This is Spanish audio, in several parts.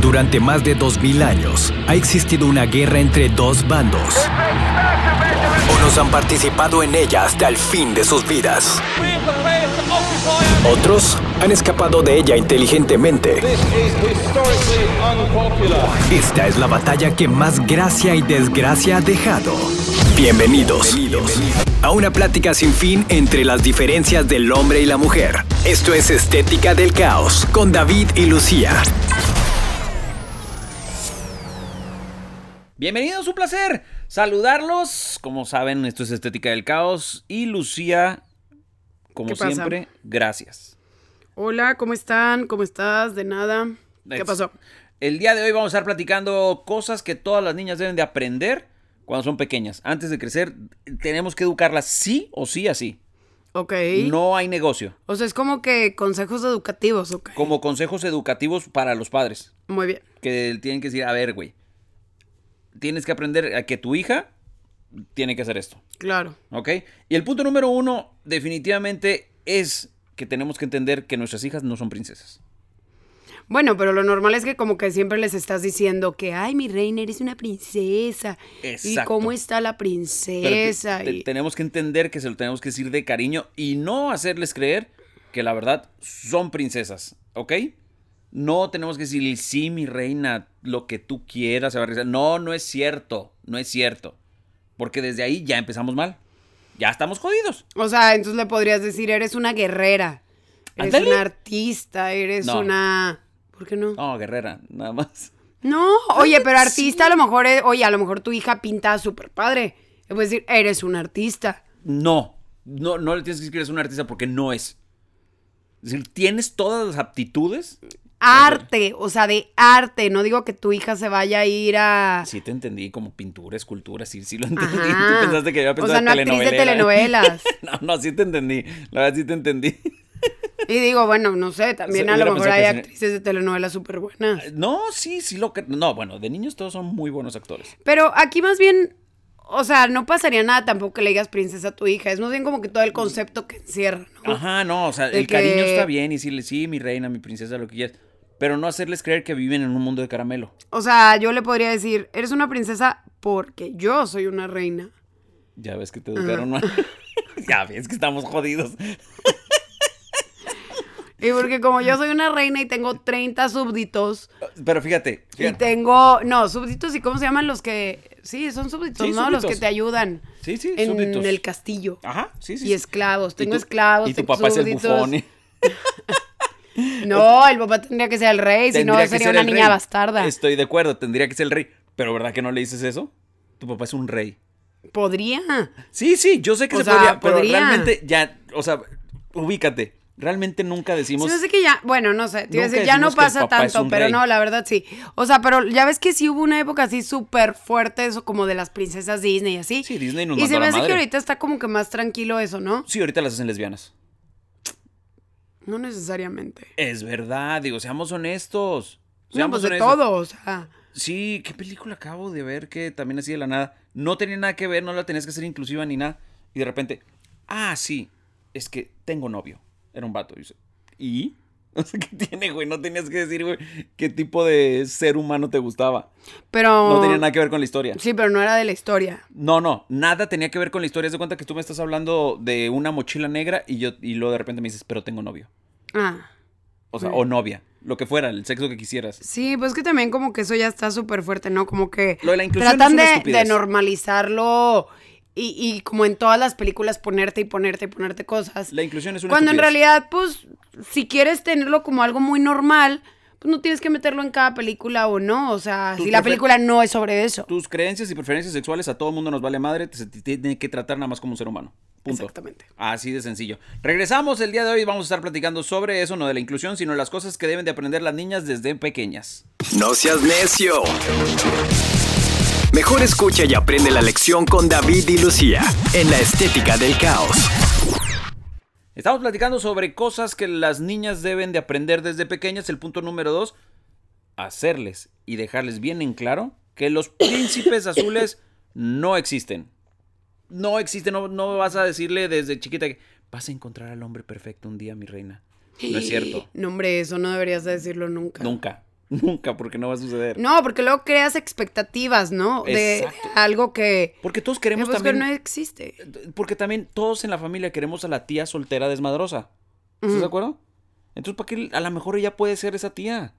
Durante más de 2000 años ha existido una guerra entre dos bandos. Unos han participado en ella hasta el fin de sus vidas. Otros han escapado de ella inteligentemente. Esta es la batalla que más gracia y desgracia ha dejado. Bienvenidos a una plática sin fin entre las diferencias del hombre y la mujer. Esto es Estética del Caos con David y Lucía. Bienvenidos, un placer saludarlos. Como saben, esto es Estética del Caos y Lucía, como siempre, gracias. Hola, ¿cómo están? ¿Cómo estás? De nada. ¿Qué pasó? El día de hoy vamos a estar platicando cosas que todas las niñas deben de aprender cuando son pequeñas. Antes de crecer, tenemos que educarlas sí o sí así. Ok. No hay negocio. O sea, es como que consejos educativos, ok. Como consejos educativos para los padres. Muy bien. Que tienen que decir, a ver, güey, tienes que aprender a que tu hija tiene que hacer esto. Claro. ¿Ok? Y el punto número uno, definitivamente, es que tenemos que entender que nuestras hijas no son princesas. Bueno, pero lo normal es que como que siempre les estás diciendo que, ay, mi reina, eres una princesa. Y Exacto. cómo está la te- princesa. te- y- tenemos que entender que se lo tenemos que decir de cariño y no hacerles creer que la verdad son princesas. ¿Ok? No tenemos que decir, sí, mi reina, lo que tú quieras. se va a realizar". No, no es cierto. No es cierto. Porque desde ahí ya empezamos mal. Ya estamos jodidos. O sea, entonces le podrías decir, eres una guerrera. Eres Ándale. una artista, eres No. una... ¿Por qué no? No, guerrera, nada más. No, oye, pero artista a lo mejor es, oye, a lo mejor tu hija pinta súper padre. Le puedes decir, eres un artista. No, no, no le tienes que decir que eres un artista porque no es. Es decir, tienes todas las aptitudes. Arte, o sea, de arte. No digo que tu hija se vaya a ir a. Sí te entendí, como pintura, escultura, sí, sí lo entendí. Ajá. Tú pensaste que yo O pensaba sea, no actriz de telenovelas. no, no, sí te entendí. La verdad sí te entendí. Y digo, bueno, no sé, también Sí, a lo mejor hay sí. actrices de telenovelas súper buenas. No, sí, sí lo que... No, bueno, de niños todos son muy buenos actores. Pero aquí más bien, o sea, no pasaría nada tampoco que le digas princesa a tu hija. Es más bien como que todo el concepto que encierra, ¿no? Ajá, no, o sea, De el cariño está bien y decirle, sí, mi reina, mi princesa, lo que quieras. Pero no hacerles creer que viven en un mundo de caramelo. O sea, yo le podría decir, eres una princesa porque yo soy una reina. Ya ves que te educaron mal. ya ves que estamos jodidos. Y porque como yo soy una reina y tengo 30 súbditos, Pero fíjate, y tengo, no, súbditos y cómo se llaman los que, sí, son súbditos, Sí, ¿no? Los que te ayudan Sí, sí, en súbditos. el castillo. Ajá, sí, sí. Y esclavos, tengo esclavos, Y tu papá es el bufón. No, el papá tendría que ser el rey, si no sería ser una niña rey. bastarda. Estoy de acuerdo, tendría que ser el rey. Pero ¿verdad que no le dices eso? Tu papá es un rey. Podría. Sí, sí, yo sé que O se sea, podría, pero podría. realmente ya, o sea, ubícate. Realmente nunca decimos. Sí, yo sé que ya, bueno, no sé, te iba a Nunca decir, ya no pasa tanto, pero rey. no, la verdad sí. O sea, pero ya ves que sí hubo una época así súper fuerte, eso como de las princesas Disney y así. Sí, Disney nos Y se me hace que ahorita está como que más tranquilo eso, ¿no? Sí, ahorita las hacen lesbianas. No necesariamente. Es verdad, digo, seamos honestos. No, Seamos pues de honestos. todo, o sea. Sí, ¿qué película acabo de ver que también así de la nada? No tenía nada que ver, no la tenías que hacer inclusiva ni nada. Y de repente, ah, sí, es que tengo novio. Era un vato. ¿y? O sea, ¿qué tiene, güey? No tenías que decir, güey, qué tipo de ser humano te gustaba. Pero. No tenía nada que ver con la historia. Sí, pero no era de la historia. No, no, nada tenía que ver con la historia. Haz de cuenta que tú me estás hablando de una mochila negra y yo y luego de repente me dices, pero tengo novio. Ah. O sea, o novia. Lo que fuera, el sexo que quisieras. Sí, pues que también como que eso ya está súper fuerte, ¿no? Como que Lo de la inclusión tratan es una de, estupidez. de normalizarlo y, y como en todas las películas ponerte y ponerte y ponerte cosas. La inclusión es una Cuando en realidad, pues, si quieres tenerlo como algo muy normal, pues no tienes que meterlo en cada película o no. O sea, Tus si la película no es sobre eso. Tus creencias y preferencias sexuales a todo mundo nos vale madre, te- se te tiene que tratar nada más como un ser humano. Punto. Exactamente. Así de sencillo. Regresamos el día de hoy, vamos a estar platicando sobre eso, no de la inclusión, sino las cosas que deben de aprender las niñas desde pequeñas. No seas necio. Mejor escucha y aprende la lección con David y Lucía en la Estética del Caos. Estamos platicando sobre cosas que las niñas deben de aprender desde pequeñas. El punto número dos, hacerles y dejarles bien en claro que los príncipes azules no existen. No existen, no, no vas a decirle desde chiquita que vas a encontrar al hombre perfecto un día, mi reina. No es cierto. No, hombre, eso no deberías de decirlo nunca. Nunca. Nunca, porque no va a suceder. No, porque luego creas expectativas, ¿no? De algo que, Porque todos queremos pues, que también. no existe. Porque también todos en la familia queremos a la tía soltera desmadrosa. ¿Estás de acuerdo? Entonces, ¿para qué? A lo mejor ella puede ser esa tía.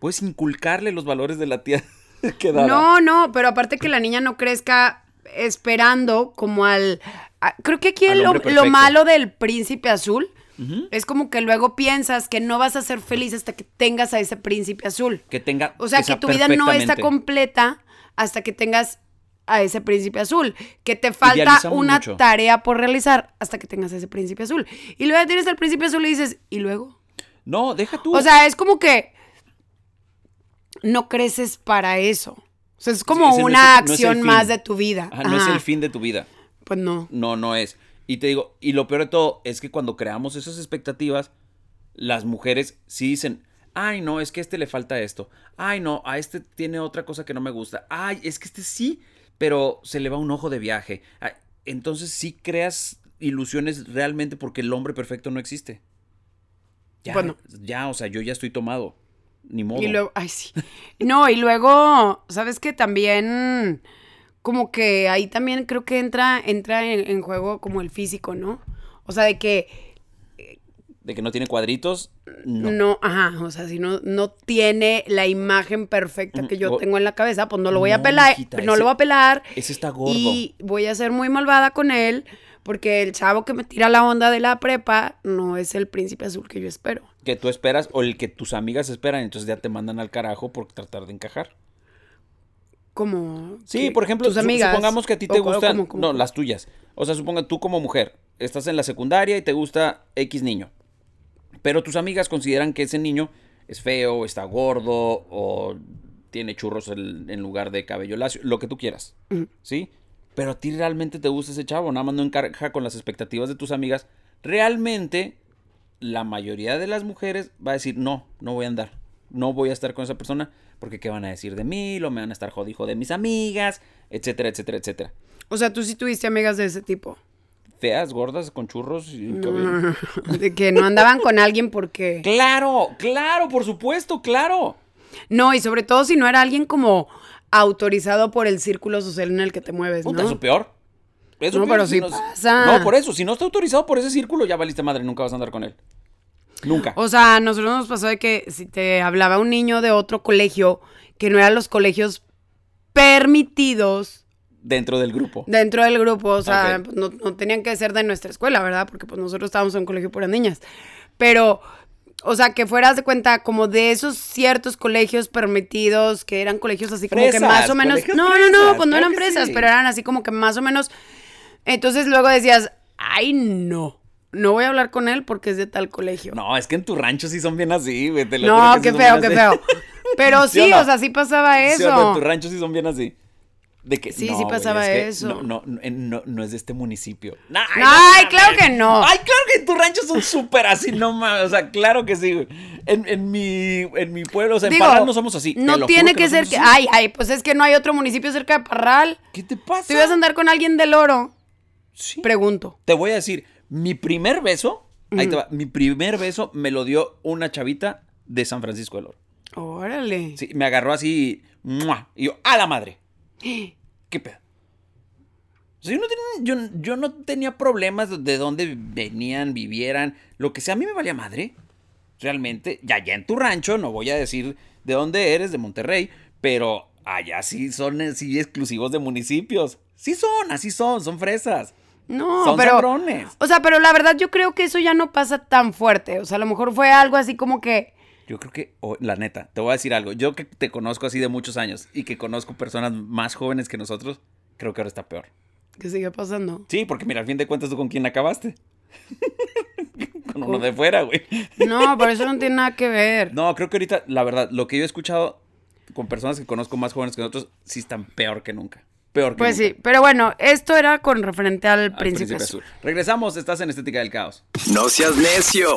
Puedes inculcarle los valores de la tía quedada. No, no, pero aparte que la niña no crezca esperando como al... a- creo que aquí lo, lo malo del príncipe azul es como que luego piensas que no vas a ser feliz hasta que tengas a ese príncipe azul. Que tenga. O sea, que, tu vida no está completa hasta que tengas a ese príncipe azul. Que te falta una mucho. tarea por realizar hasta que tengas a ese príncipe azul. Y luego tienes al príncipe azul y dices, ¿y luego? No, deja tú. O sea, es como que no creces para eso. O sea, es como una no es acción más de tu vida. Ajá, no es el fin de tu vida. Pues no. No, no es. Y te digo, y lo peor de todo es que cuando creamos esas expectativas, las mujeres sí dicen, ay, no, es que a este le falta esto. Ay, no, a este tiene otra cosa que no me gusta. Ay, es que este sí, pero se le va un ojo de viaje. Ay, entonces sí creas ilusiones realmente porque el hombre perfecto no existe. Ya, Bueno. ya, o sea, yo ya estoy tomado. Ni modo. Y luego, ay, sí. No, y luego, ¿sabes que También, como que ahí también creo que entra, entra en, en juego como el físico, ¿no? O sea, de que De que no tiene cuadritos, no. no, ajá, o sea, si no, no tiene la imagen perfecta que yo o- tengo en la cabeza, pues no lo voy a pelar, no ese- lo voy a pelar. ese está gordo. Y voy a ser muy malvada con él, porque el chavo que me tira la onda de la prepa no es el príncipe azul que yo espero. que tú esperas o el que tus amigas esperan, entonces ya te mandan al carajo por tratar de encajar. Como Sí, por ejemplo, tus amigas. supongamos que a ti te gustan, como- como- no, las tuyas. O sea, suponga tú como mujer, estás en la secundaria y te gusta X niño. Pero tus amigas consideran que ese niño es feo, está gordo o tiene churros en, en lugar de cabello lacio, lo que tú quieras. ¿Sí? Pero a ti realmente te gusta ese chavo, nada más no encaja con las expectativas de tus amigas. Realmente, la mayoría de las mujeres va a decir, no, no voy a andar. No voy a estar con esa persona porque qué van a decir de mí, lo me van a estar jodido de mis amigas, etcétera, etcétera, etcétera. O sea, tú sí tuviste amigas de ese tipo. Feas, gordas, con churros y cabello. De que no andaban con alguien porque... Claro, claro, por supuesto, claro. No, y sobre todo si no era alguien como autorizado por el círculo social en el que te mueves, Puta, eso ¿no? peor. Eso No, peor, pero si no- pasa. No, por eso, si no está autorizado por ese círculo, ya valiste madre, nunca vas a andar con él. Nunca. O sea, a nosotros nos pasó de que si te hablaba un niño de otro colegio, que no eran los colegios permitidos Dentro del grupo. dentro del grupo, o sea, pues, no, no tenían que ser de nuestra escuela, ¿verdad? Porque pues nosotros estábamos en un colegio para niñas. Pero, o sea, que fueras de cuenta como de esos ciertos colegios permitidos, que eran colegios así como que más o menos... No, no, no, pues no eran sí. pero eran así como que más o menos... Entonces luego decías, ay, no, no voy a hablar con él porque es de tal colegio. No, es que en tu rancho sí son bien así, güey. te lo No, que sí qué feo, qué así. feo. Pero ¿Sí sí, o sea, sí pasaba ¿Sí o no? eso. En tu rancho sí son bien así. De que, Sí, no, sí pasaba es que eso. No, no, no, es de este municipio. Ay, Ay, claro que no. Ay, claro que en tu rancho son súper así, no mames. O sea, claro que sí, güey. En, en, mi, en mi pueblo, o sea, en Parral no somos así. te No tiene que, ser que. así. Ay, ay, pues es que no hay otro municipio cerca de Parral. ¿Qué te pasa? ¿Tú ibas a andar con alguien del oro? Sí. Pregunto. Te voy a decir, mi primer beso, ahí te va, mi primer beso me lo dio una chavita de San Francisco del Oro. Órale. Sí, me agarró así, ¡mua! y yo, ¡a la madre! ¿Qué pedo? O sea, yo, no tenía, yo, yo no tenía problemas de dónde venían, vivieran, lo que sea. A mí me valía madre. Realmente, ya, ya en tu rancho, no voy a decir de dónde eres, de Monterrey, pero allá sí son así exclusivos de municipios. Sí son, así son, son fresas. No, Son pero. sabrones. O sea, pero la verdad yo creo que eso ya no pasa tan fuerte. O sea, a lo mejor fue algo así como que. Yo creo que, oh, la neta, te voy a decir algo. Yo que te conozco así de muchos años y que conozco personas más jóvenes que nosotros, creo que ahora está peor. que sigue pasando. Sí, porque mira, al fin de cuentas tú con quién acabaste. con uno de fuera, güey. No, pero eso no tiene nada que ver. No, creo que ahorita, la verdad, lo que yo he escuchado con personas que conozco más jóvenes que nosotros, sí están peor que nunca. Peor que Pues nunca. sí, pero bueno, esto era con referente al Al príncipe, Príncipe azul. Azul. Regresamos, estás en Estética del Caos. No seas necio.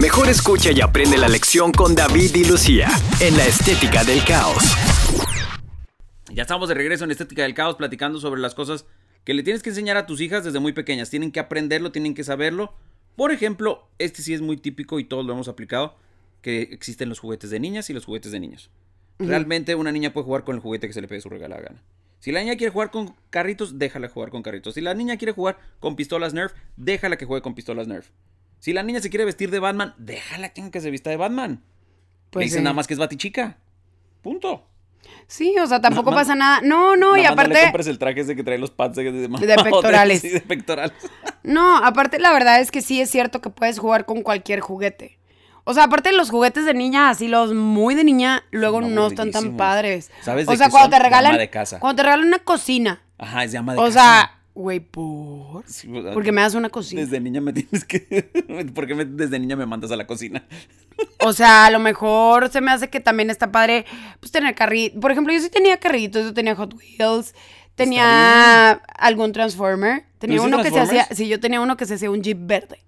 Mejor escucha y aprende la lección con David y Lucía en la estética del caos. Ya estamos de regreso en Estética del Caos platicando sobre las cosas que le tienes que enseñar a tus hijas desde muy pequeñas. Tienen que aprenderlo, tienen que saberlo. Por ejemplo, este sí es muy típico y todos lo hemos aplicado. que existen los juguetes de niñas y los juguetes de niños. Realmente una niña puede jugar con el juguete que se le pegue su regalada gana. Si la niña quiere jugar con carritos, déjala jugar con carritos. Si la niña quiere jugar con pistolas Nerf, déjala que juegue con pistolas Nerf. Si la niña se quiere vestir de Batman, déjala que se vista de Batman. Pues Le dicen nada más que es batichica. Punto. Sí, o sea, tampoco pasa nada. No, no, y aparte. No le compres el traje ese que trae los pads de, de, De pectorales. Sí, de pectorales. No, aparte la verdad es que sí es cierto que puedes jugar con cualquier juguete. O sea, aparte los juguetes de niña, así los muy de niña, luego no están tan padres. ¿Sabes o de sea, cuando te De regalan de casa. cuando te regalan una cocina. Ajá, es llama de O casa. sea, güey, por Sí, o porque me das una cocina. Desde niña me tienes que... ¿Por qué me- desde niña me mandas a la cocina? O sea, a lo mejor se me hace que también está padre, pues tener carritos. Por ejemplo, yo sí tenía carritos, yo tenía Hot Wheels, tenía algún Transformer. Tenía ¿Tuviste uno que se hacía, sí, yo tenía uno que se hacía un Jeep verde.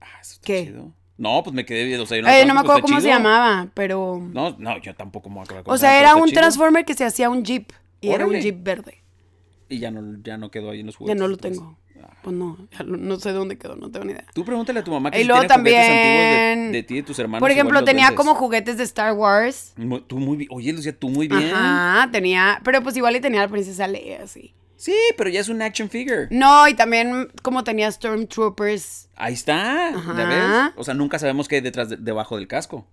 Ah, eso está ¿Qué? chido. No, pues me quedé... O sea, yo Eh, no me acuerdo cómo se llamaba, pero... No, no, yo tampoco me acuerdo. O se sea, era un chido. Transformer que se hacía un Jeep. Y era un. Jeep verde. Y ya no, ya no quedó ahí en los Ya juguetes. no lo tengo. Pues no, ya lo- no sé dónde quedó, no tengo ni idea. Tú pregúntale a tu mamá que Y si luego tiene juguetes también- antiguos de, de ti y tus hermanos. Por ejemplo, tenía vendes. como juguetes de Star Wars. Tú muy bien. Oye, Lucía, tú muy bien. Ajá, tenía. Pero pues igual y tenía a la princesa Leia, sí. Sí, pero ya es un action figure. No, y también como tenía Stormtroopers. Ahí está. Ajá. ¿Ya ves? O sea, nunca sabemos qué hay detrás, de- debajo del casco.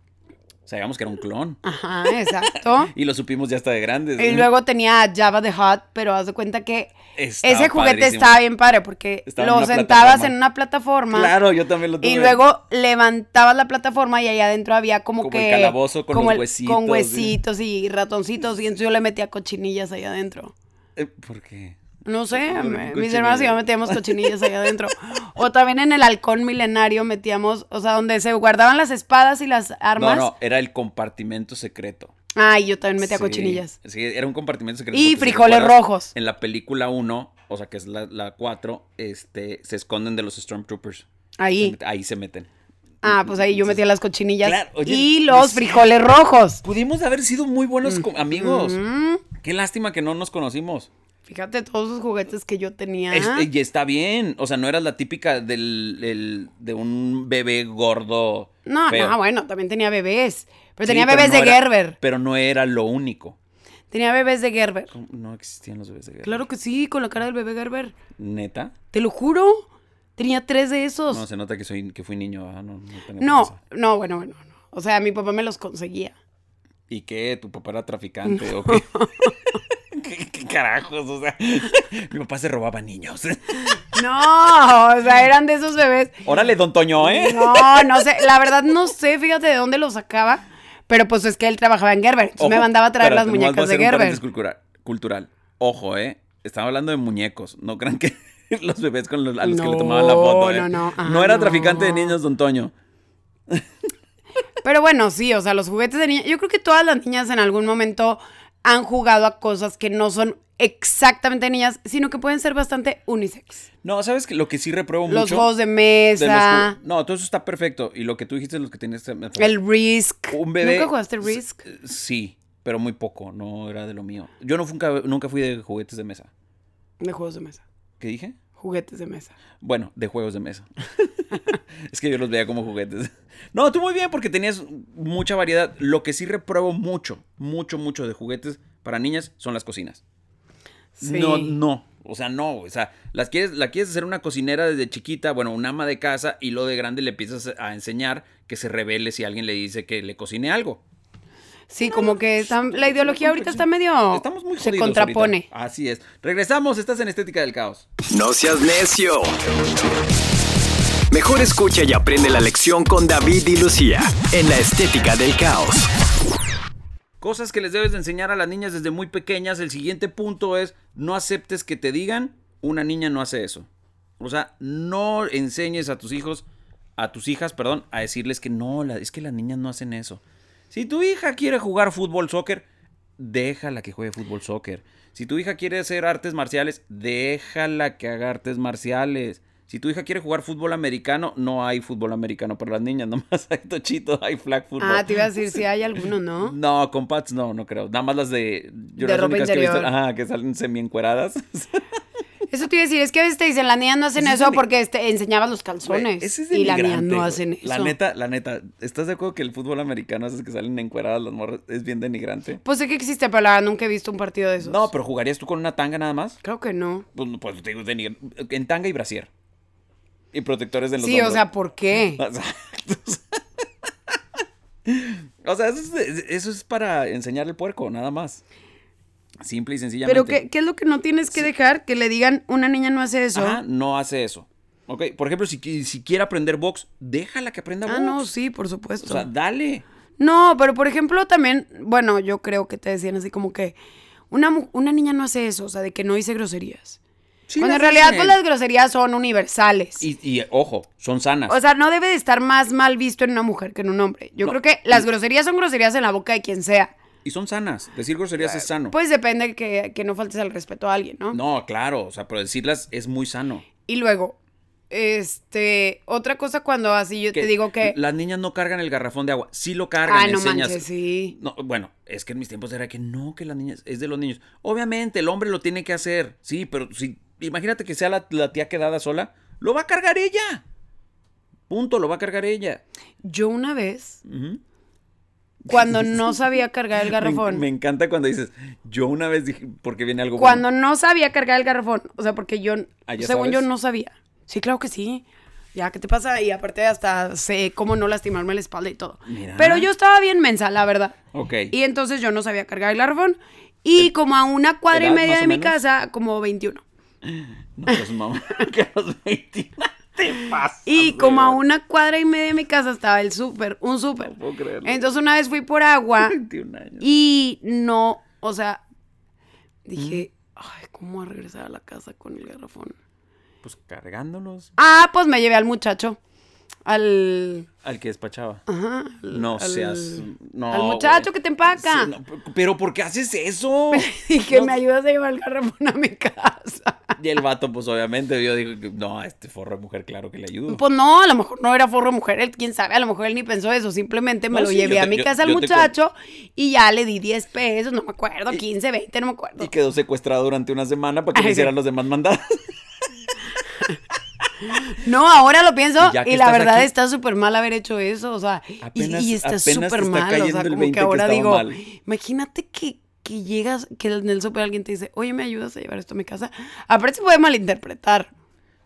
Sabíamos que era un clon. Ajá, exacto. Y lo supimos ya hasta de grandes. y luego tenía a Java the Hot, pero haz de cuenta que ese juguete padrísimo. estaba bien padre porque Estaba lo sentabas plataforma. en una plataforma. Claro, yo también lo tuve. Y luego levantabas la plataforma y ahí adentro había como, Como que. el calabozo con como los el- huesitos, Con sí. huesitos y ratoncitos. Y entonces yo le metía cochinillas ahí adentro. Eh, ¿Por qué? No sé, ¿Por qué me- mis hermanos y yo metíamos cochinillas ahí adentro. O también en el halcón milenario metíamos, o sea, donde se guardaban las espadas y las No, armas. no, era el compartimento secreto. Ay, yo también metía Sí, cochinillas. Sí, era un compartimento secreto. Y si frijoles rojos. En la película 1, o sea, que es la, la 4, este, se esconden de los Stormtroopers. Ahí. Ahí se meten. Ah, pues ahí yo metía las cochinillas. Claro, oye, y los frijoles rojos. Pudimos haber sido muy buenos co- amigos. Mm, Qué lástima que no nos conocimos. fíjate todos los juguetes que yo tenía. Este, y está bien. O sea, no eras la típica del, el- de un bebé gordo. no, feo. no, bueno, también tenía bebés. Pero Sí, tenía pero bebés no de era- Gerber. Pero no era lo único. Tenía bebés de Gerber. No existían los bebés de guerra. Claro que sí, con la cara del bebé Gerber. ¿Neta? Te lo juro. Tenía tres de esos. No, se nota que soy que fui niño. No, no, No, no, bueno, bueno, no. O sea, mi papá me los conseguía. ¿Y qué? ¿Tu papá era traficante o qué? ¿Qué, qué carajos? O sea, mi papá se robaba niños. No, o sea, eran de esos bebés. Órale, don Toño, ¿eh? No, no sé, la verdad no sé, fíjate de dónde los sacaba. Pero pues es que él trabajaba en Gerber. Entonces me mandaba a traer las muñecas de un Gerber. cultura- cultural. Ojo, ¿eh? Estaba hablando de muñecos. No crean que los bebés con los, a los que le No, tomaban la foto, ¿eh? no, no. Ah, no era no. traficante de niños, don Toño. Pero bueno, sí, o sea, los juguetes de niña. Yo creo que todas las niñas en algún momento han jugado a cosas que no son exactamente niñas, sino que pueden ser bastante unisex. No, ¿sabes que Lo que sí repruebo Los mucho... juegos de de los mesa, no, todo eso está perfecto. Y lo que tú dijiste es lo que tenías... el Risk. Un bebé... ¿Nunca jugaste Risk? S- Sí, pero muy poco. No era de lo mío. Yo no nunca, nunca fui de juguetes de mesa. De juegos de mesa. ¿Qué dije? Juguetes de mesa. Bueno, de juegos de mesa. es que yo los veía como juguetes. No, tú muy bien porque tenías mucha variedad. Lo que sí repruebo mucho, mucho, mucho de juguetes para niñas son las cocinas. Sí. No, no. O sea, no. O sea, las quieres, la quieres hacer una cocinera desde chiquita, bueno, una ama de casa, y luego de grande le empiezas a enseñar que se revele si alguien le dice que le cocine algo. Sí, como que está- la ideología ahorita está medio... Estamos muy Se contrapone. ahorita. Así es. Regresamos, estás en Estética del Caos. No seas necio. Mejor escucha y aprende la lección con David y Lucía en la estética del caos. Cosas que les debes de enseñar a las niñas desde muy pequeñas. El siguiente punto es no aceptes que te digan una niña no hace eso. O sea, no enseñes a tus hijos, a tus hijas, perdón, a decirles que no, la- es que las niñas no hacen eso. Si tu hija quiere jugar fútbol, soccer, déjala que juegue fútbol, soccer. Si tu hija quiere hacer artes marciales, déjala que haga artes marciales. Si tu hija quiere jugar fútbol americano, no hay fútbol americano para las niñas, nomás hay tochito, hay flag football. Ah, te iba a decir si hay alguno, ¿no? No, con pads no, no creo. Nada más las de. Yo De las ropa únicas que he visto, ajá, que salen semi encueradas. Eso te iba a decir, es que a veces te dicen, las niñas no hacen es eso porque este, enseñabas los Güey, calzones. ese es y las niñas no hacen eso. La neta, la neta, ¿estás de acuerdo que el fútbol americano, esos que salen encueradas las morras, es bien denigrante? Pues sé que existe, pero la nunca he visto un partido de esos. No, pero ¿jugarías tú con una tanga nada más? Creo que no. Pues, pues te digo, denigr- en tanga y brasier. Y protectores de los Sí, o sea, ¿por qué? O sea, eso es, eso es para enseñar el puerco, nada más. Simple y sencillamente. Pero ¿qué, qué es lo que no tienes que dejar? Que le digan, una niña no hace eso. Ajá, no hace eso. Ok, por ejemplo, si, si quiere aprender box, déjala que aprenda box. Ah, no, sí, por O supuesto. sea, dale. No, pero por ejemplo también, bueno, yo creo que te decían así como que una, una niña no hace eso, o sea, de que no dice groserías. Sí Cuando en realidad dicen. pues las groserías son universales. Y, y, ojo, son sanas. O sea, no debe de estar más mal visto en una mujer que en un hombre. Yo No. creo que las groserías son groserías en la boca de quien sea. Y son sanas. Decir groserías es sano. Pues depende que, que no faltes al respeto a alguien, ¿no? No, claro. O sea, pero decirlas es muy sano. Y luego, este, otra cosa cuando así yo te digo que... Las niñas no cargan el garrafón de agua. Sí lo cargan, Ah, no enseñas. manches, sí. No, bueno, es que en mis tiempos era que no, que las niñas, es de los niños. Obviamente, el hombre lo tiene que hacer, sí, pero si, imagínate que sea la, la tía quedada sola, lo va a cargar ella. Punto, lo va a cargar ella. Yo una vez. Cuando no sabía cargar el garrafón, me encanta cuando dices, yo una vez dije, porque viene algo cuando bueno. no sabía cargar el garrafón, o sea, porque yo, Ah, ¿ya según yo no sabía. Sí, claro que sí. Ya, ¿qué te pasa? Y aparte hasta sé cómo no lastimarme la espalda y todo. Mira. Pero yo estaba bien mensa, la verdad. Ok. Y entonces yo no sabía cargar el garrafón. Y como a una cuadra y ¿Edad, media de mi menos? casa, como 21. No, pues mamá, que a los 20 te pasa. Y como a una cuadra y media de mi casa estaba el súper, un súper. puedo creerlo. Entonces una vez fui por agua 21 años. y no, o sea, dije, ay, ¿cómo voy a regresar a la casa con el garrafón? Pues cargándolos Ah, pues me llevé al muchacho. Al. al que despachaba. Ajá. al- No al- seas. No, al muchacho güey. que te empaca. Sí, no, p- pero ¿por qué haces eso? Y que No, me ayudas a llevar el garrafón a mi casa. Y el vato, pues obviamente, yo digo, no, este forro de mujer, claro que le ayudo. Pues no, a lo mejor no era forro de mujer, él, quién sabe, a lo mejor él ni pensó eso, simplemente me lo sí, llevé a mi yo- casa al te muchacho y ya le di 10 pesos, no me acuerdo, Y- 15, 20, no me acuerdo. Y quedó secuestrado durante una semana para que le hicieran los demás mandados. No, ahora lo pienso Y la verdad aquí- está súper mal haber hecho eso, o sea, y- Apenas- y, está súper mal, o sea, como 20 que ahora digo, mal. imagínate que, que llegas, que en el súper alguien te dice, oye, ¿me ayudas a llevar esto a mi casa? Aparte se puede malinterpretar,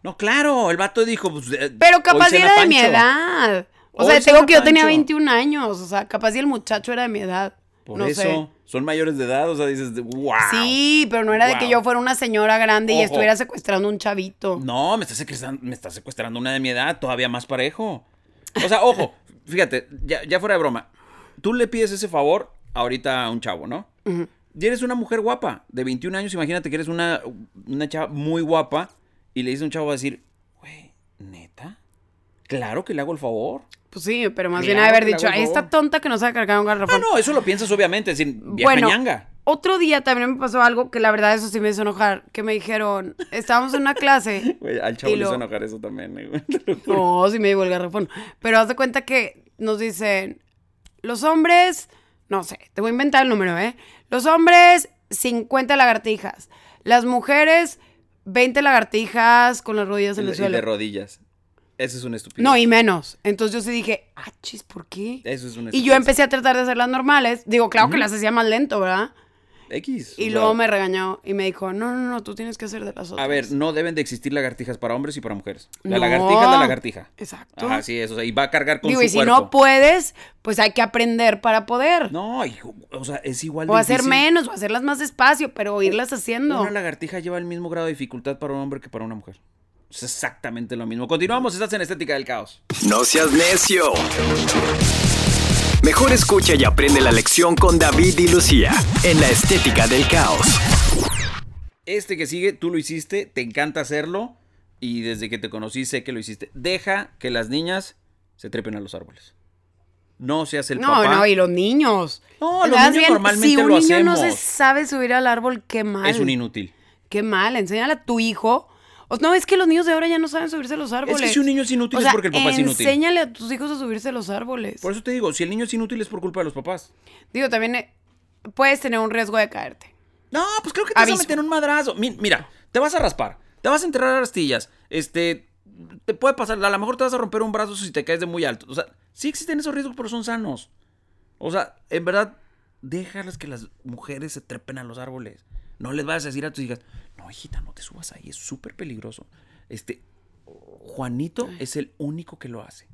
No, claro, el vato dijo, pues. eh, pero capaz era de mi edad. O Hoy sea, tengo que yo tenía Pancho. 21 años, o sea, capaz si el muchacho era de mi edad. Por no eso, sé. son mayores de edad, o sea, dices, wow. Sí, pero no era de que yo fuera una señora grande y estuviera secuestrando un chavito. No, me está secuestrando, me está secuestrando una de mi edad, todavía más parejo. O sea, ojo, fíjate, ya, ya fuera de broma. Tú le pides ese favor ahorita a un chavo, ¿no? Y eres una mujer guapa, de 21 años, imagínate que eres una, una chava muy guapa y le dices a un chavo a decir, güey, ¿neta? Claro que le hago el favor. Pues sí, pero más Claro bien haber dicho, el "Ay, esta favor". tonta que no sabe cargar un Ah, garrafón. no, eso lo piensas obviamente, es decir, vieja Bueno, ñanga. otro día también me pasó algo que la verdad eso sí me hizo enojar, que me dijeron, estábamos en una clase. Al chavo le hizo enojar eso también, eh. No, sí me llevo el garrafón. Pero haz de cuenta que nos dicen, los hombres, no sé, te voy a inventar el número, ¿eh? Los hombres, 50 lagartijas. Las mujeres, 20 lagartijas con las rodillas en Y el de- y suelo. de rodillas. Eso es un estupidez. No, y menos. Entonces yo sí dije, ah, chis, ¿por qué? Eso es una Y yo estupidez. empecé a tratar de hacerlas normales. Digo, claro que las hacía más lento, ¿verdad? X. Y luego sea, me regañó y me dijo, no, no, no, tú tienes que hacer de las otras. A ver, no deben de existir lagartijas para hombres y para mujeres. La No. lagartija es la lagartija. Exacto. Ajá, sí, eso. O sea, y va a cargar con Digo, su y si cuerpo. no puedes, pues hay que aprender para poder. No, hijo, o sea, es igual o hacer menos, o hacerlas más despacio, pero irlas haciendo. Una lagartija lleva el mismo grado de dificultad para un hombre que para una mujer. Es exactamente lo mismo. Continuamos, estás en Estética del Caos. No seas necio. Mejor escucha y aprende la lección con David y Lucía en la estética del caos. Este que sigue, tú lo hiciste, te encanta hacerlo y desde que te conocí sé que lo hiciste. Deja que las niñas se trepen a los árboles. No seas el no, papá. no, y los niños. No, los niños normalmente si un lo niño no se sabe subir al árbol, qué mal. Es un inútil. Qué mal, enséñale a tu hijo. No, es que los niños de ahora ya no saben subirse a los árboles. Es que si un niño es inútil O es porque el papá es inútil. Enséñale a tus hijos a subirse a los árboles. Por eso te digo, si el niño es inútil es por culpa de los papás. Digo, también eh, puedes tener un riesgo de caerte. No, pues creo que te vas Aviso. a meter un madrazo. Mi- Mira, te vas a raspar. Te vas a enterrar a astillas. Este, te puede pasar, a lo mejor te vas a romper un brazo si te caes de muy alto. O sea, sí existen esos riesgos, pero son sanos. O sea, en verdad, déjalas que las mujeres se trepen a los árboles. No les vayas a decir a tus hijas, no, hijita, no te subas ahí, es súper peligroso. Este, Juanito es el único que lo hace.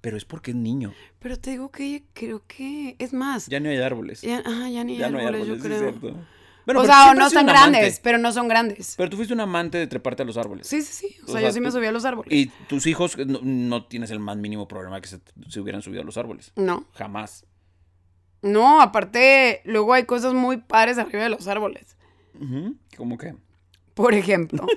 Pero es porque es niño. Pero te digo que creo que. Es más. Ya no hay árboles. Ya, ah, ya ni hay árboles, yo sí, creo. cierto. o pero sea, siempre no amante. grandes, pero no son grandes. Pero tú fuiste un amante de treparte a los árboles. Sí, sí, sí. O, O sea, sea, yo sí me subí a los árboles. Y tus hijos no, no tienes el más mínimo problema que se, se hubieran subido a los árboles. No. Jamás. No, aparte, luego hay cosas muy padres arriba de los árboles. ¿Cómo que? Por ejemplo.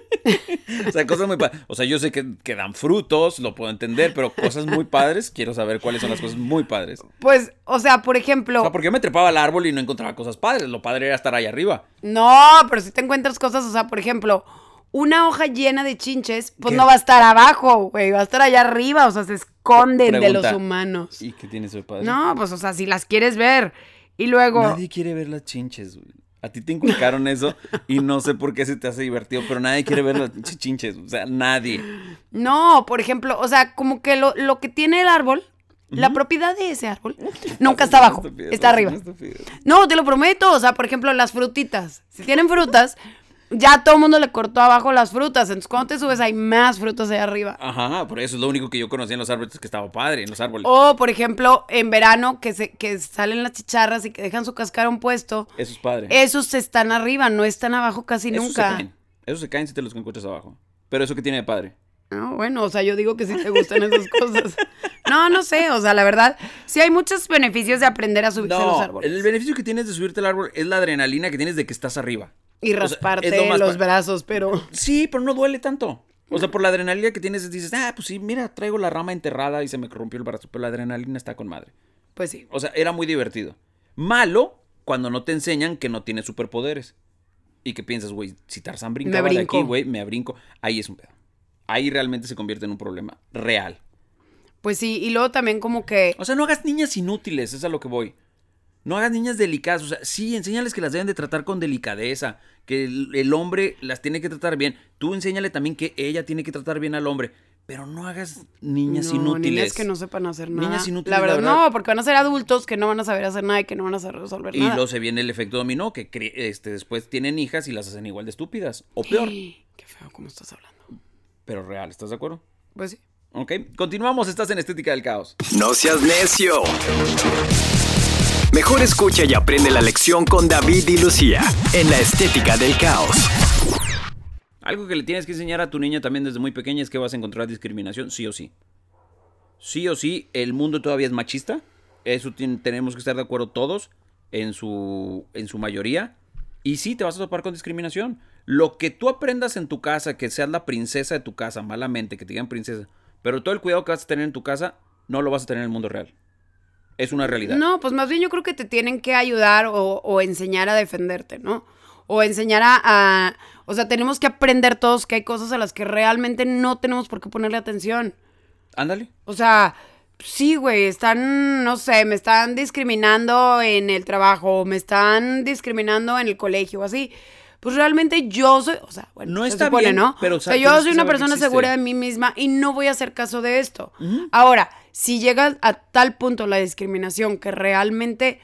O sea, cosas muy padres. O sea, yo sé que, que dan frutos, lo puedo entender, pero cosas muy padres, quiero saber cuáles son las cosas muy padres. O pues, o sea, por ejemplo. sea, porque yo me trepaba al árbol y no encontraba cosas padres. Lo padre era estar ahí arriba. No, pero si te encuentras cosas, o sea, por ejemplo, una hoja llena de chinches, pues ¿Qué? no va a estar abajo, güey, va a estar allá arriba, o sea, se esconden de los humanos. ¿Y qué tiene eso de padre? No, pues, o sea, si las quieres ver. Y luego, Nadie quiere ver las chinches, güey. A ti te inculcaron eso y no sé por qué se te hace divertido, pero nadie quiere ver las pinches chinches. O sea, nadie. no, por ejemplo, o sea, como que lo, lo que tiene el árbol, la propiedad de ese árbol, nunca está abajo, está arriba. No, te lo prometo. O sea, por ejemplo, las frutitas. Si tienen frutas, ya todo el mundo le cortó abajo las frutas. Entonces, cuando te subes, hay más frutas allá arriba. Ajá, por eso es lo único que yo conocía en los árboles que estaba padre, en los árboles. O, por ejemplo, en verano, que, se, que salen las chicharras y que dejan su cascarón puesto. Eso es padre. Esos están arriba, no están abajo casi Esos nunca. se caen. Esos se caen si te los encuentras abajo. Pero eso que tiene de padre. No, bueno, o sea, yo digo que sí te gustan esas cosas. No, no sé, o sea, la verdad, sí hay muchos beneficios de aprender a subirse a los árboles. el beneficio que tienes de subirte al árbol es la adrenalina que tienes de que estás arriba. Y o sea, rasparte lo los brazos, pero... Sí, pero no duele tanto. O sea, por la adrenalina que tienes, dices, ah, pues sí, mira, traigo la rama enterrada y se me rompió el brazo, pero la adrenalina está con madre. Pues sí. O sea, era muy divertido. Malo cuando no te enseñan que no tienes superpoderes. Y que piensas, güey, si Tarzán brincaba de aquí, güey, me brinco. Ahí es un pedo. Ahí realmente se convierte en un problema real. Pues sí, y luego también como que... O sea, no hagas niñas inútiles, es a lo que voy. No hagas niñas delicadas. O sea, sí, enséñales que las deben de tratar con delicadeza. Que el, el hombre las tiene que tratar bien. Tú enséñale también que ella tiene que tratar bien al hombre. Pero no hagas niñas no, inútiles. Niñas que no sepan hacer nada. Niñas inútiles, La verdad, la verdad. no, porque van a ser adultos que no van a saber hacer nada y que no van a saber resolver Y nada. luego se viene el efecto dominó, que este, después tienen hijas y las hacen igual de estúpidas. O peor. Qué feo cómo estás hablando. Pero real, ¿estás de acuerdo? Pues sí. Ok, continuamos. Estás en Estética del Caos. No seas necio. Mejor escucha y aprende la lección con David y Lucía en la estética del caos. Algo que le tienes que enseñar a tu niña también desde muy pequeña es que vas a encontrar discriminación, sí o sí. Sí o sí, el mundo todavía es machista. Eso tenemos que estar de acuerdo todos en su, en su mayoría. Y sí, te vas a topar con discriminación. Lo que tú aprendas en tu casa, que seas la princesa de tu casa, malamente, que te digan princesa, pero todo el cuidado que vas a tener en tu casa, no lo vas a tener en el mundo real. Es una realidad. No, pues más bien yo creo que te tienen que ayudar o, o enseñar a defenderte, ¿no? O enseñar a, a- O sea, tenemos que aprender todos que hay cosas a las que realmente no tenemos por qué ponerle atención. Ándale. O sea, sí, güey, están, no sé, me están discriminando en el trabajo, me están discriminando en el colegio, o así. Pues realmente yo soy, o sea, bueno, No se está supone, bien, ¿no? pero o sea, yo soy una persona segura de mí misma y no voy a hacer caso de esto. Ahora, si llega a tal punto la discriminación que realmente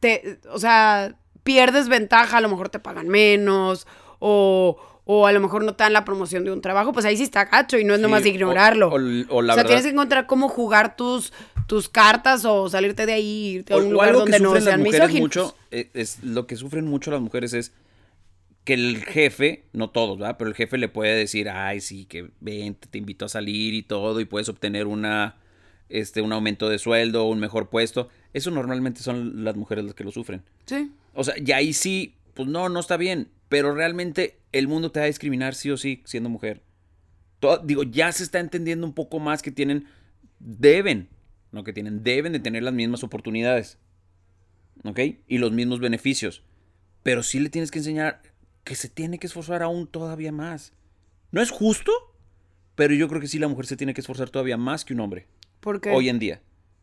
te, o sea, pierdes ventaja, a lo mejor te pagan menos, o, o a lo mejor no te dan la promoción de un trabajo, pues ahí sí está gacho y no es Sí, nomás o- ignorarlo. o- o la sea, verdad- tienes que encontrar cómo jugar tus, tus cartas o salirte de ahí irte a O- un o lugar algo que donde no sufren las sean mujeres misóginos. mucho eh, es lo que sufren mucho las mujeres es que el jefe, no todos, ¿verdad? Pero el jefe le puede decir, ay, sí, que ven, te, invito a salir y todo, y puedes obtener una, este, un aumento de sueldo, un mejor puesto. Eso normalmente son las mujeres las que lo sufren. Sí. O sea, y ahí sí, pues no, no está bien. Pero realmente el mundo te va a discriminar sí o sí siendo mujer. To- digo, ya se está entendiendo un poco más que tienen, deben, no que tienen, deben de tener las mismas oportunidades. ¿Ok? Y los mismos beneficios. Pero sí le tienes que enseñar que se tiene que esforzar aún todavía más. No es justo, pero yo creo que sí la mujer se tiene que esforzar todavía más que un hombre Porque hoy en día.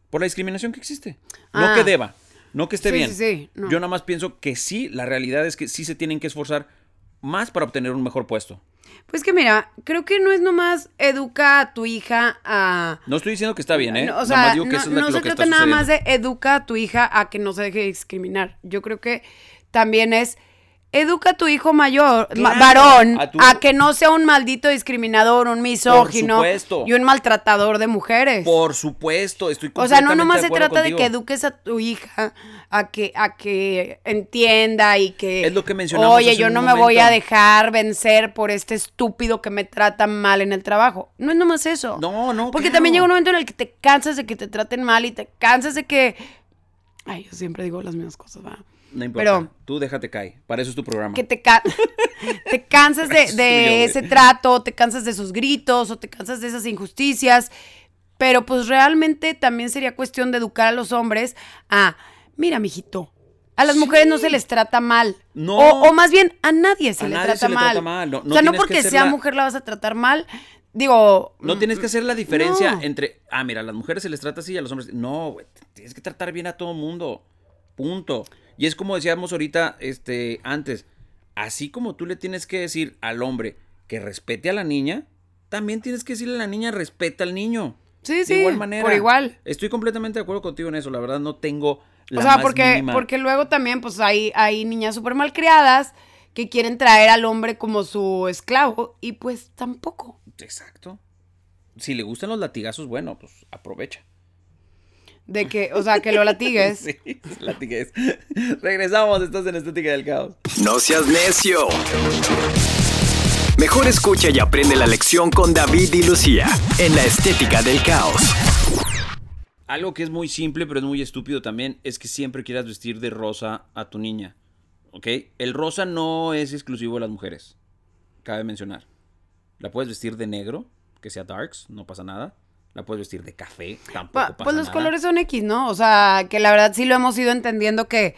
Por la discriminación que existe. No Ah. que deba, no que esté Sí, bien. sí, sí, no. Yo nada más pienso que sí, la realidad es que sí se tienen que esforzar más para obtener un mejor puesto. Pues que mira, creo que no es nomás educa a tu hija a... No estoy diciendo que está bien, ¿eh? No, o sea, digo que no, es no se trata nada más de educa a tu hija a que no se deje discriminar. Yo creo que también es educa a tu hijo mayor, ma- varón, a que no sea un maldito discriminador, un misógino y un maltratador de mujeres. Por supuesto, estoy o sea, no nomás se trata de que eduques a tu hija a que, a que entienda y que... Es lo que mencionamos Oye, hace yo un no me voy a momento". dejar vencer por este estúpido que me trata mal en el trabajo. No es nomás eso. No, no, Porque claro. también llega un momento en el que te cansas de que te traten mal y te cansas de que... Ay, yo siempre digo las mismas cosas, ¿verdad? No importa. Pero- Tú déjate caer. Para eso es tu programa. Que te, ca- te cansas de, ese trato, te cansas de sus gritos o te cansas de esas injusticias. Pero pues realmente también sería cuestión de educar a los hombres a, mira, mijito, a las mujeres no se les trata mal. No. O, o más bien, a nadie se A le nadie trata se le mal. trata mal. No- no o sea, no porque sea la- mujer la vas a tratar mal. Digo... No tienes que hacer la diferencia No. entre, ah, mira, a las mujeres se les trata así y a los hombres. No, güey, tienes que tratar bien a todo mundo. Punto. Y es como decíamos ahorita, este, antes, así como tú le tienes que decir al hombre que respete a la niña, también tienes que decirle a la niña respeta al niño. Sí, de sí, igual manera. por igual. Estoy completamente de acuerdo contigo en eso. La verdad, no tengo la o sea, más porque, mínima- porque luego también, pues hay, hay niñas súper mal criadas que quieren traer al hombre como su esclavo y pues tampoco. Exacto. Si le gustan los latigazos, bueno, pues aprovecha. De que, o sea, que lo latigues. Sí, latiguez. Regresamos, estás en Estética del Caos. No seas necio. Mejor escucha y aprende la lección con David y Lucía en la estética del caos. Algo que es muy simple, pero es muy estúpido también, es que siempre quieras vestir de rosa a tu niña. ¿Ok? El rosa no es exclusivo de las mujeres. Cabe mencionar. La puedes vestir de negro, que sea darks, no pasa nada. La puedes vestir de café, tampoco Pa- pasa pues los nada. colores son X, ¿no? O sea, que la verdad sí lo hemos ido entendiendo que,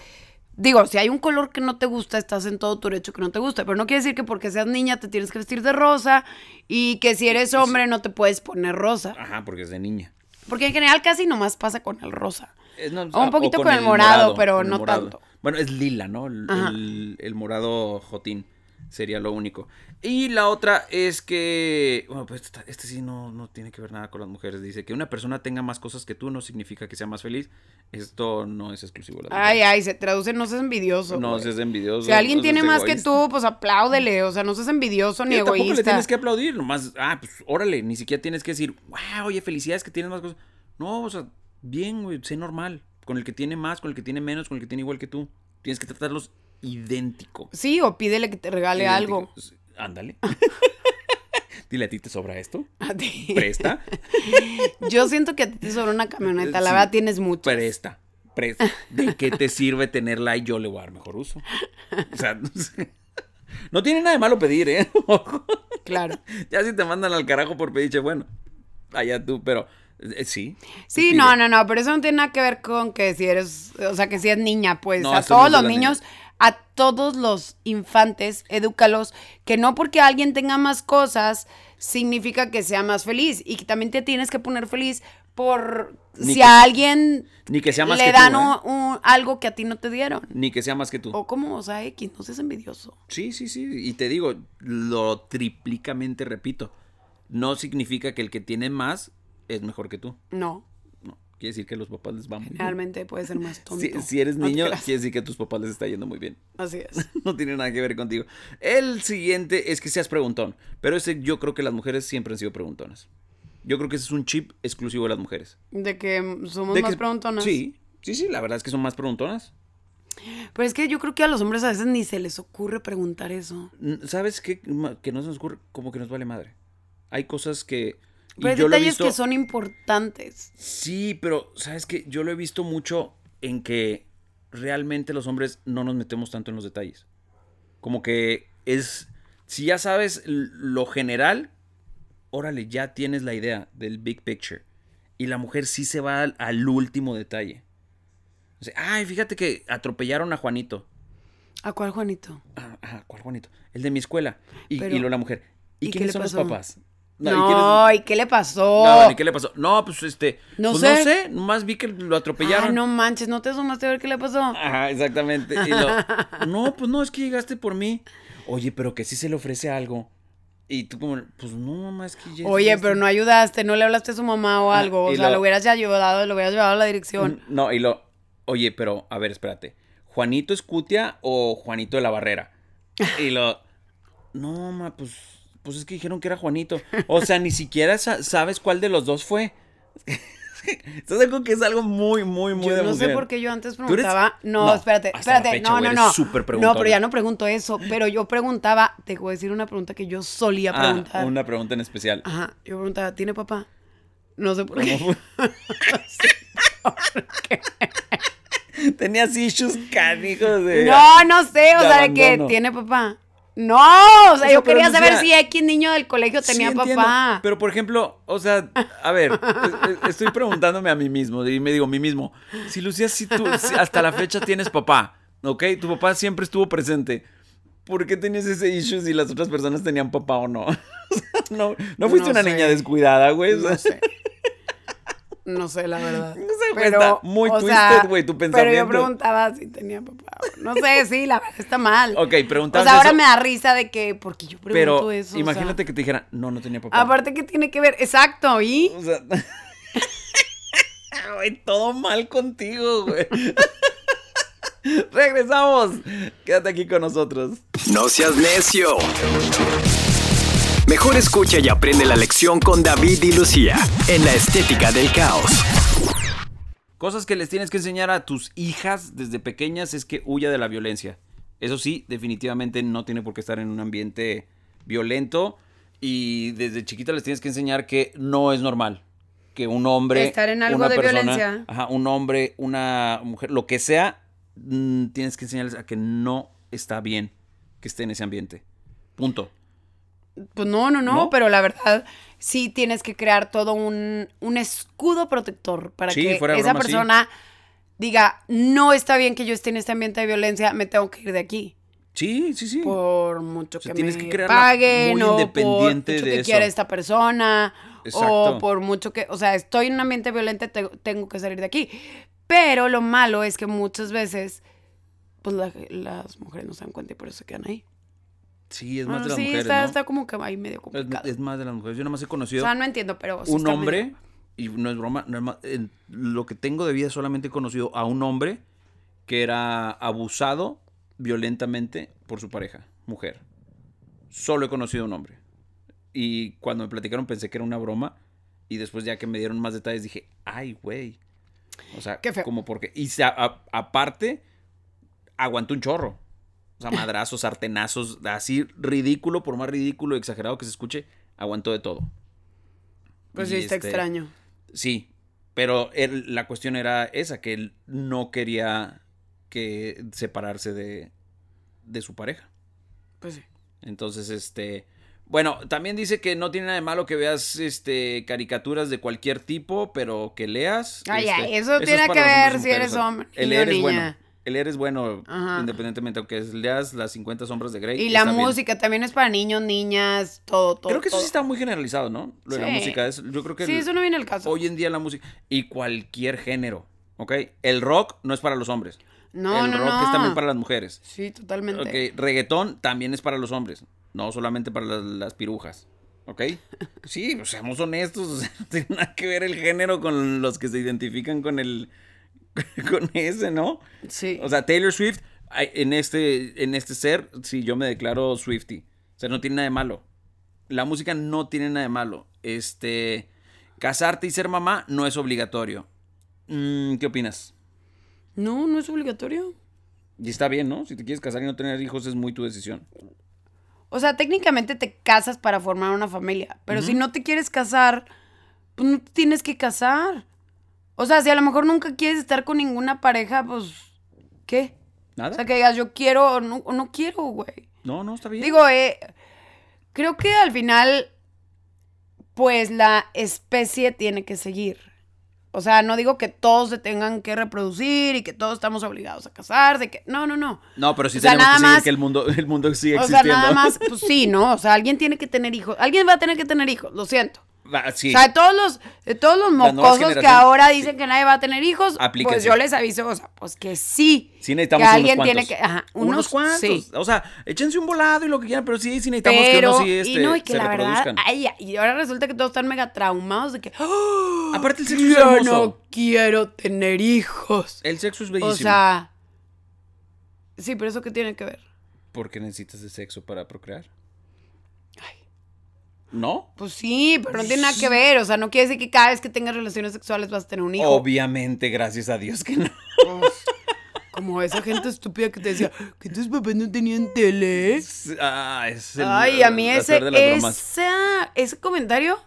digo, si hay un color que no te gusta, estás en todo tu derecho que no te gusta, pero no quiere decir que porque seas niña te tienes que vestir de rosa y que si eres hombre no te puedes poner rosa. Ajá, porque es de niña. Porque en general casi nomás pasa con el rosa. No, O un poquito con el morado, pero con el no morado. tanto. Bueno, es lila, ¿no? El, el- el morado jotín sería lo único. Y la otra es que, bueno, pues este sí no, no tiene que ver nada con las mujeres. Dice que una persona tenga más cosas que tú no significa que sea más feliz. Esto no es exclusivo las Ay, ay, se traduce, no seas envidioso. No seas envidioso. Si alguien no tiene más que egoísta. tú, pues apláudele. O sea, no seas envidioso ni Sí, tampoco le egoísta. tienes que aplaudir, nomás, ah, pues órale, ni siquiera tienes que decir, wow, oye, felicidades que tienes más cosas. No, o sea, bien, güey, sé normal. Con el que tiene más, con el que tiene menos, con el que tiene igual que tú. Tienes que tratarlos idéntico. Sí, o pídele que te regale Idéntico. algo. Ándale. Dile a ti, ¿te sobra esto? A ti. Presta. Yo siento que a ti te sobra una camioneta. La Sí. verdad tienes mucho. Presta. Presta. ¿De qué te sirve tenerla y yo le voy a dar mejor uso? O sea, no, sé. No tiene nada de malo pedir, ¿eh? Claro. Ya si te mandan al carajo por pediche, bueno, allá tú, pero eh, sí. Sí, no, no, no, pero eso no tiene nada que ver con que si eres, o sea, que si es niña, pues No, a no todos los niños. A todos los infantes, edúcalos, que no porque alguien tenga más cosas significa que sea más feliz y que también te tienes que poner feliz por Ni si que- a alguien Ni que sea más le que dan tú, ¿eh? un- un- algo que a ti no te dieron. Ni que sea más que tú. O como, o sea, X, no seas envidioso. Sí, sí, sí. Y te digo, lo triplicamente repito. No significa que el que tiene más es mejor que tú. No, No. Quiere decir que los papás les va muy bien. realmente puede ser más tonto. Si, si eres niño, quiere decir que a tus papás les está yendo muy bien. Así es. No tiene nada que ver contigo. El siguiente es que seas preguntón. Pero ese yo creo que las mujeres siempre han sido preguntonas. Yo creo que ese es un chip exclusivo de las mujeres. De que somos De más que- preguntonas. Sí, sí, sí, la verdad es que son más preguntonas. Pero es que yo creo que a los hombres a veces ni se les ocurre preguntar eso. ¿Sabes qué? Que no se nos ocurre, como que nos vale madre. Hay cosas que... y Pero hay yo lo he detalles visto- que son importantes. Sí, pero ¿sabes qué? Yo lo he visto mucho en que realmente los hombres no nos metemos tanto en los detalles. Como que es... Si ya sabes lo general, órale, ya tienes la idea del big picture. Y la mujer sí se va al, al último detalle. O sea, Ay, fíjate que atropellaron a Juanito. ¿A cuál, Juanito? Ah, ajá, ¿cuál Juanito? El de mi escuela. Y, Pero- y luego la mujer. ¿Y, ¿y qué quiénes son pasó? los papás? No, ¿y quiénes- ¿y qué le pasó? No, ¿y qué le pasó? No, pues este. No pues sé. no sé, nomás vi que lo atropellaron. Ay, no manches, ¿no te asomaste a ver qué le pasó? Ajá, exactamente. Y lo- no, pues no, es que llegaste por mí. Oye, pero que sí se le ofrece algo. Y tú como, pues no, mamá, es que ya... Oye, pero está". no ayudaste, no le hablaste a su mamá o Ah, algo. O sea, lo- lo hubieras ya ayudado, lo hubieras llevado a la dirección. No, y lo... Oye, pero, a ver, espérate. ¿Juanito Escutia o Juanito de la Barrera? Y lo... No, ma, pues... Pues es que dijeron que era Juanito. O sea, ni siquiera sa- sabes cuál de los dos fue. Estás acuerdo que es algo muy, muy, muy Yo de no sé por qué yo antes preguntaba. No, No, espérate, la espérate. fecha, no, no, no. no, pero ya no pregunto eso. Pero yo preguntaba, te voy a decir una pregunta que yo solía Ah, preguntar. una pregunta en especial. Ajá, yo preguntaba, ¿tiene papá? No sé por qué. ¿Cómo fue? Tenías issues canijos de... No, no sé, o de sea, de que tiene papá. No, o sea, sea, yo quería saber Lucía- si X niño del colegio Sí, tenía entiendo, papá. Pero por ejemplo, o sea, a ver, es- es- estoy preguntándome a mí mismo y me digo a mí mismo, si Lucía, si tú si hasta la fecha tienes papá, ¿ok? Tu papá siempre estuvo presente. ¿Por qué tenías ese issue si las otras personas tenían papá o no? Sea, no, no fuiste No una sé. niña descuidada, güey. sea, No sé. No sé, la verdad. No sé, güey, está muy o twisted, güey, tu Pero pensamiento. yo preguntaba si tenía papá. No sé, sí, la verdad está mal. Ok, O preguntabas sea, ahora eso, me da risa de que, porque yo pregunto pero eso. o sea. imagínate que te dijera, no, no tenía papá. Aparte, ¿qué tiene que ver? Exacto, ¿y? O sea, güey, todo mal contigo, güey. Regresamos. Quédate aquí con nosotros. No seas necio. Mejor escucha y aprende la lección con David y Lucía en la estética del caos. Cosas que les tienes que enseñar a tus hijas desde pequeñas es que huya de la violencia. Eso sí, definitivamente no tiene por qué estar en un ambiente violento. Y desde chiquita les tienes que enseñar que no es normal. Que un hombre. Estar en algo una de persona, violencia. Ajá, un hombre, una mujer, lo que sea, mm, tienes que enseñarles a que no está bien que esté en ese ambiente. Punto. Pues no, no, no, ¿No? pero la verdad sí tienes que crear todo un, un escudo protector para Sí, que esa sí. persona diga, no está bien que yo esté en este ambiente de violencia, me tengo que ir de aquí. Sí, sí, sí. Por mucho O sea, que tienes me que paguen muy o por mucho de que eso. quiera esta persona Exacto. o por mucho que, o sea, estoy en un ambiente violento, te- tengo que salir de aquí. Pero lo malo es que muchas veces pues la- las mujeres no se dan cuenta y por eso se quedan ahí. Sí, es más Bueno, de las sí, mujeres, está, ¿no? está como que ahí medio Es, complicado. es más de las mujeres. Yo nada más he o conocido sea, no entiendo, pero sí un hombre, medio- y no es broma, no es ma- en lo que tengo de vida solamente he conocido a un hombre que era abusado violentamente por su pareja, mujer. Solo he conocido a un hombre. Y cuando me platicaron pensé que era una broma. Y después ya que me dieron más detalles dije, ay, güey. O sea, Qué feo. como porque... Y se- a- aparte, aguantó un chorro. O sea, madrazos, sartenazos, así ridículo, por más ridículo y exagerado que se escuche, aguantó de todo. Pues Y, sí, está este, extraño. Sí, pero él- la cuestión era esa, que él no quería que separarse de, de su pareja. Pues sí. Entonces, este, bueno, también dice que no tiene nada de malo que veas este caricaturas de cualquier tipo, pero que leas. Ay, este, ay, eso es tiene que ver si eres hombre, El leer es bueno. El leer es bueno, Ajá. independientemente, aunque leas las 50 sombras de Grey. Y la bien. música también es para niños, niñas, todo, todo. Creo que eso sí está muy generalizado, ¿no? Lo de la música. Es, yo creo que Sí, el- eso no viene al caso. hoy en día la música y cualquier género, ¿ok? El rock no es para los hombres. no, el no, rock no. es también para las mujeres. Sí, totalmente. Ok, reggaetón también es para los hombres, no solamente para las, las pirujas. ¿Ok? Sí, pues seamos honestos, o sea, no tiene nada que ver el género con los que se identifican con el con ese, ¿no? Sí. O sea, Taylor Swift, en este, en este ser, sí, yo me declaro Swifty. O sea, no tiene nada de malo. La música no tiene nada de malo. Este, casarte y ser mamá no es obligatorio. Mm, ¿Qué opinas? no, no es obligatorio. Y está bien, ¿no? Si te quieres casar y no tener hijos es muy tu decisión. O sea, técnicamente te casas para formar una familia. Pero si no te quieres casar, pues no te tienes que casar. O sea, si a lo mejor nunca quieres estar con ninguna pareja, pues, ¿qué? ¿Nada? O sea, que digas, yo quiero o no, o no quiero, güey. no, no, está bien. Digo, eh, creo que al final, pues la especie tiene que seguir. O sea, no digo que todos se tengan que reproducir y que todos estamos obligados a casarse, que no, no, no. no, pero sí o sea, tenemos que nada más- que el mundo, el mundo sigue O sea, existiendo. nada más, pues sí, ¿no? O sea, alguien tiene que tener hijos. Alguien va a tener que tener hijos, lo siento. Sí. O sea, todos los, de todos los mocosos que ahora sí. dicen que nadie va a tener hijos, Aplíquense. pues yo les aviso, o sea, pues que sí. Sí necesitamos que alguien unos tiene que, ajá, unos, unos, cuantos. sí. O sea, échense un volado y lo que quieran, pero sí, sí necesitamos que unos sí este, y no, y que se la verdad, ay, y ahora resulta que todos están mega traumados de que, ¡ah! Aparte el sexo es yo hermoso. no quiero tener hijos. El sexo es bellísimo. O sea, sí, pero eso qué tiene que ver. ¿Por qué necesitas de sexo para procrear? ¿No? Pues sí, pero no tiene nada que ver. O sea, no quiere decir que cada vez que tengas relaciones sexuales vas a tener un hijo. Obviamente, gracias a Dios que no. Pues, como esa gente estúpida que te decía que tus papás no tenían tele. Ah, es el- Ay, a mí ese, esa- ese comentario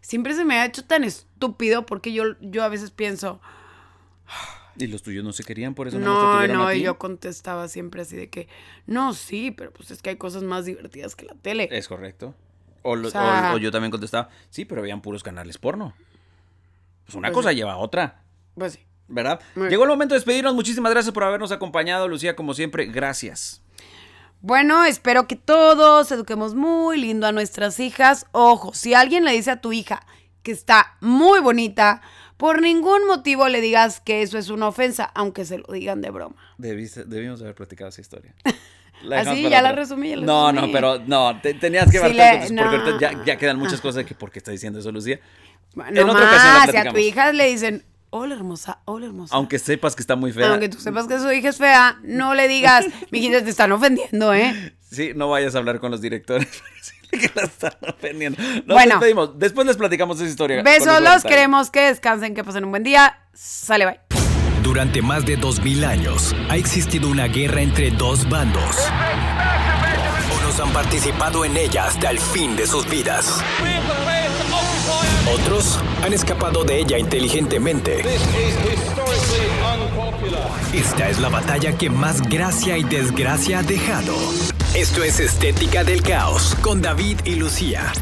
siempre se me ha hecho tan estúpido porque yo, yo a veces pienso, Y los tuyos no se querían, por eso no, no, no, a ti. yo contestaba siempre así de que, no, sí, pero pues es que hay cosas más divertidas que la tele. Es correcto. O, lo- O sea- o- o yo también contestaba, sí, pero veían puros canales porno. Pues una Pues cosa sí. lleva a otra, Pues sí. ¿verdad? Muy- Llegó el momento de despedirnos. Muchísimas gracias por habernos acompañado, Lucía, como siempre. Gracias. Bueno, espero que todos eduquemos muy lindo a nuestras hijas. Ojo, si alguien le dice a tu hija que está muy bonita, por ningún motivo le digas que eso es una ofensa, aunque se lo digan de broma. Debiste- debimos haber platicado esa historia. ¿Ah, dejamos sí? para Ya la resumí, ya la No, resumí. no, pero no, te- tenías que Sí ver porque no. ahorita ya, ya quedan muchas cosas de que por qué está diciendo eso, Lucía. Bueno, En no otra ocasión la más, si a tu hija le dicen, hola hermosa, hola hermosa. Aunque sepas que está muy fea. Aunque tú sepas que su hija es fea, no le digas, mijita, te están ofendiendo, ¿eh? Sí, no vayas a hablar con los directores que la están ofendiendo. Nos Bueno. despedimos. Después les platicamos esa historia. Besos, los queremos que descansen, que pasen un buen día. Sale, bye. Durante más de 2000 años ha existido una guerra entre dos bandos. Unos han participado en ella hasta el fin de sus vidas. Otros han escapado de ella inteligentemente. Esta es la batalla que más gracia y desgracia ha dejado. Esto es Estética del Caos con David y Lucía.